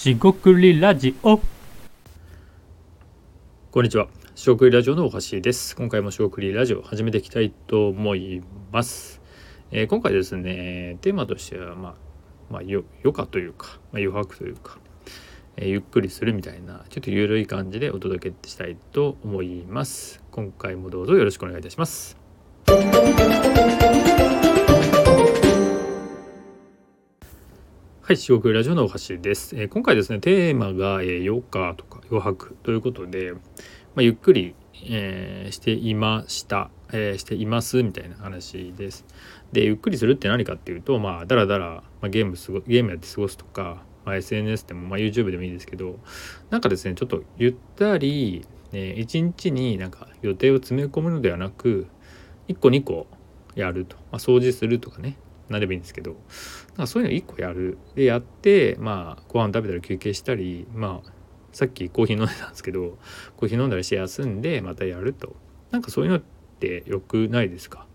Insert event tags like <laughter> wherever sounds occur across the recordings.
しごくりラジオ。こんにちは。しごくりラジオのおはしです。今回もしごくりラジオ始めていきたいと思います、えー、今回ですねテーマとしてはまあまあ余暇というか、まあ、余白というか、えー、ゆっくりするみたいなちょっとゆるい感じでお届けしたいと思います。今回もどうぞよろしくお願いいたします。はい、四国ラジオのお橋です、えー、今回ですね、テーマが、えー、余暇とか余白ということで、まあ、ゆっくり、えー、していました、えしていますみたいな話です。で、ゆっくりするって何かっていうと、まあ、だらだら、まあ、ゲームすごゲームやって過ごすとか、まあ、SNS でも、まあ、YouTube でもいいですけど、なんかですね、ちょっとゆったり、え一日になんか予定を詰め込むのではなく、1個2個やると、まあ、掃除するとかね、何でもいいんですけどなんかそういうの1個やるでやってまあご飯食べたり休憩したりまあさっきコーヒー飲んでたんですけどコーヒー飲んだりして休んでまたやると。なんかそういうのって良くないですか？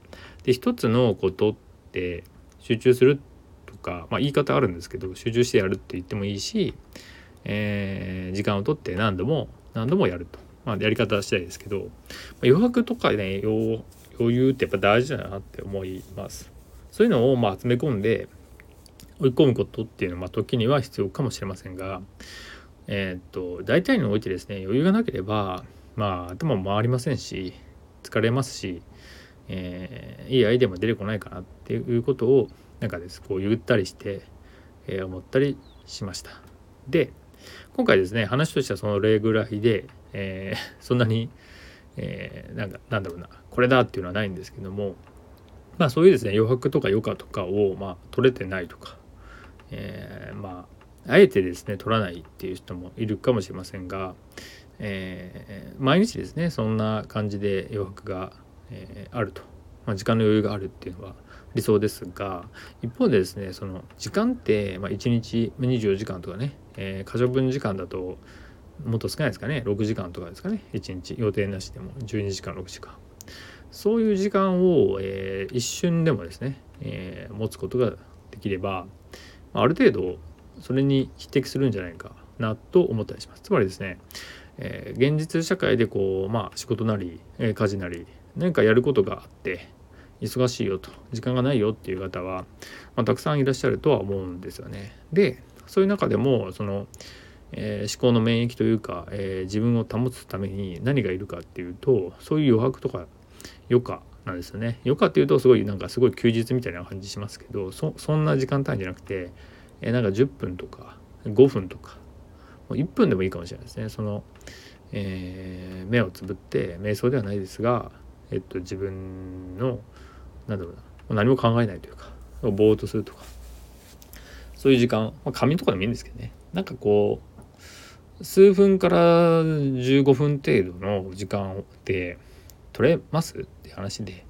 で一つのことって集中するとか、まあ、言い方あるんですけど集中してやるって言ってもいいし、えー、時間をとって何度も何度もやると、まあ、やり方次第ですけど、まあ、余白とかね余裕ってやっぱ大事だなって思います。そういうのをまあ集め込んで追い込むことっていうのは時には必要かもしれませんが、えー、っと大体においてですね余裕がなければまあ頭も回りませんし疲れますし、えー、いいアイデアも出てこないかなっていうことをなんかですこう言ったりして、えー、思ったりしました。で今回ですね話としてはその例ぐらいで、えー、そんなに、えー、なんかなんだろうなこれだっていうのはないんですけどもまあそういうですね余白とか余暇とかをまあ取れてないとか、えー、まああえてですね取らないっていう人もいるかもしれませんが、えー、毎日ですねそんな感じで余白が、えー、あると、まあ、時間の余裕があるっていうのは理想ですが一方でですねその時間って、まあ、1日24時間とかね、えー、分時間だともっと少ないですかね6時間とかですかね1日。予定なしでも12時間6時間。そういう時間を、えー、一瞬でもですね、えー、持つことができればある程度それに匹敵するんじゃないかなと思ったりします。つまりですね、えー、現実社会でこうまあ仕事なり、えー、家事なり何かやることがあって忙しいよと時間がないよっていう方は、まあ、たくさんいらっしゃるとは思うんですよね。でそういう中でもその、えー、思考の免疫というか、え自分を保つために何がいるかっていうとそういう余白とか余暇なんですよね。余暇っていうとすごいなんかすごい休日みたいな感じしますけどそんな時間単位じゃなくてえなんか10分とか5分とか1分でもいいかもしれないですね。その、えー、目をつぶって瞑想ではないですが、えっと、自分のなんだろうな何も考えないというかぼーっとするとかそういう時間、まあ、紙とかでもいいんですけどね。なんかこう数分から15分程度の時間で取れます？って話で。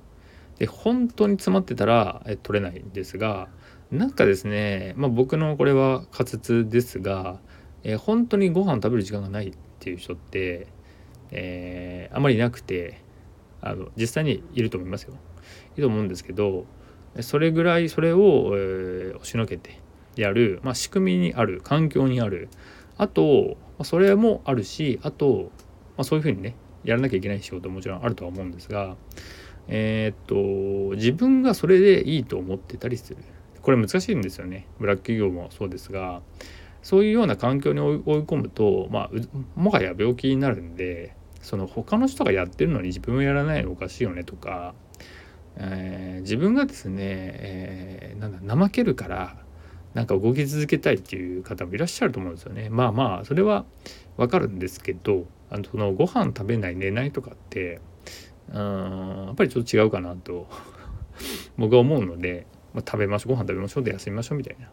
で本当に詰まってたらえ取れないんですがなんかですねまあ僕のこれは仮説ですが、え本当にご飯食べる時間がないっていう人って、えー、あまりいなくてあの実際にいると思いますよ。いると思うんですけどそれぐらいそれを、えー、押しのけてやる、まあ、仕組みにある環境にある。あとまそれもあるしあと、まあ、そういうふうにねやらなきゃいけない仕事ももちろんあるとは思うんですがえー、っと自分がそれでいいと思ってたりする。これ難しいんですよね。ブラック企業もそうですがそういうような環境に追い込むとまあもはや病気になるんでその他の人がやってるのに自分はやらないのおかしいよねとか、えー、自分がですね、えー、なんだ怠けるからなんか動き続けたいっていう方もいらっしゃると思うんですよね。まあまあそれはわかるんですけどあのそのご飯食べない寝ないとかってうんやっぱりちょっと違うかなと <laughs> 僕は思うので、まあ、食べましょうご飯食べましょうで休みましょうみたいな、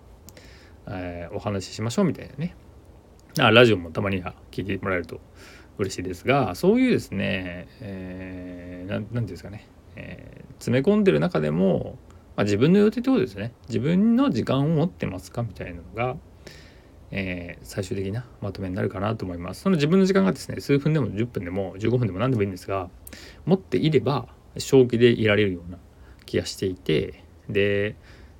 えー、お話ししましょうみたいなね。あラジオもたまには聞いてもらえると嬉しいですがそういうですね、えー、ていうんですかね、えー、詰め込んでる中でも、まあ、自分の予定ってことですね自分の時間を持ってますかみたいなのがえー、最終的なまとめになるかなと思います。その自分の時間がですね数分でも10分でも15分でも何でもいいんですが持っていれば正気でいられるような気がしていてで、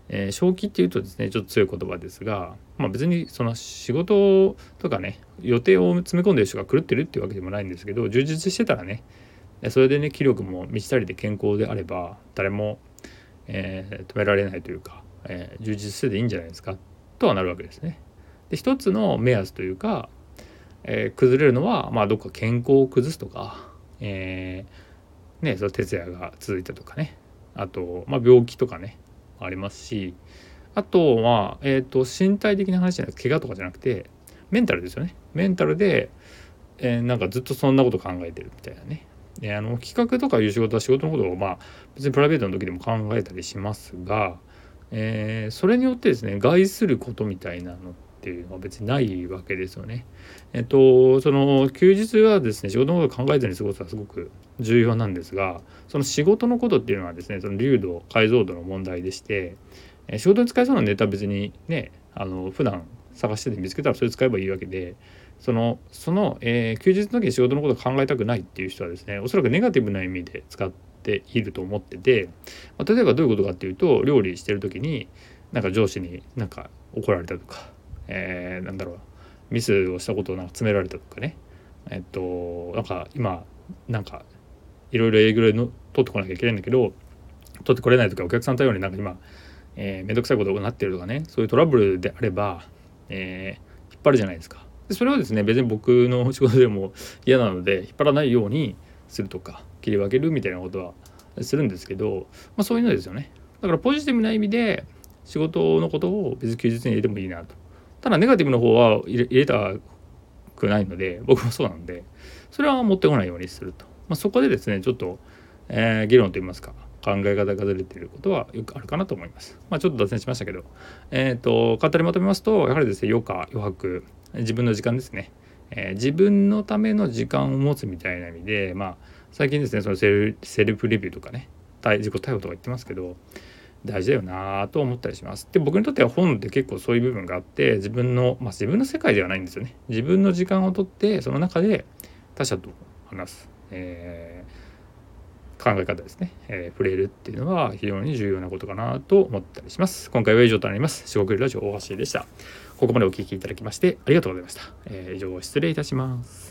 えー、正気っていうとですねちょっと強い言葉ですが、まあ、別にその仕事とかね予定を詰め込んでる人が狂ってるっていうわけでもないんですけど充実してたらねそれでね気力も満ちたりで健康であれば誰も、えー、止められないというか、えー、充実してていいんじゃないですか？とはなるわけですね。で一つの目安というか、えー、崩れるのは、まあ、どっか健康を崩すとか、えー、ね、その徹夜が続いたとかね。あと、まあ、病気とかねありますしあとは、えーと、身体的な話じゃなくて怪我とかじゃなくてメンタルですよね。メンタルで、えー、なんかずっとそんなこと考えてるみたいなね。であの企画とかいう仕事は仕事のことをまあ別にプライベートの時でも考えたりしますが、えー、それによってですね害することみたいなのっていうのは別にないわけですよね。えっとその休日はですね仕事のことを考えずに過ごすのはすごく重要なんですがその仕事のことっていうのはですねその流度解像度の問題でして、え仕事に使えそうなネタは別にねあの普段探してて見つけたらそれ使えばいいわけでそのその、えー、休日の時に仕事のことを考えたくないっていう人はですねおそらくネガティブな意味で使っていると思ってて、まあ、例えばどういうことかっていうと料理してる時になんか上司になんか怒られたとか、えー、なんだろうミスをしたことをなんか詰められたとかね。えっとなんか今なんかいろいろ営業での取ってこなきゃいけないんだけど取ってこれないとかお客さん対応になんか今えー、めんどくさいことになってるとかねそういうトラブルであれば、えー、引っ張るじゃないですか。でそれはですね別に僕の仕事でも嫌なので引っ張らないようにするとか切り分けるみたいなことはするんですけど、まあ、そういうのですよね。だからポジティブな意味で仕事のことを別に休日に入れてもいいなと。ただネガティブの方は入れたくないので僕もそうなんでそれは持ってこないようにすると、まあ、そこでですねちょっと、えー、議論といいますか考え方がずれていることはよくあるかなと思います。まあ、ちょっと脱線しましたけど、えっ、ー、と簡単にまとめますとやはりですね余暇余白自分の時間ですね、えー、自分のための時間を持つみたいな意味で、まあ、最近ですねそのセルセルフレビューとかね自己逮捕とか言ってますけど大事だよなと思ったりします。で僕にとっては本って結構そういう部分があって自分のまあ自分の世界ではないんですよね。自分の時間をとってその中で他者と話す。えー考え方ですね、えー、触れるっていうのは非常に重要なことかなと思ったりします。今回は以上となります。四国ラジオ大橋でした。ここまでお聴きいただきましてありがとうございました。えー、以上失礼いたします。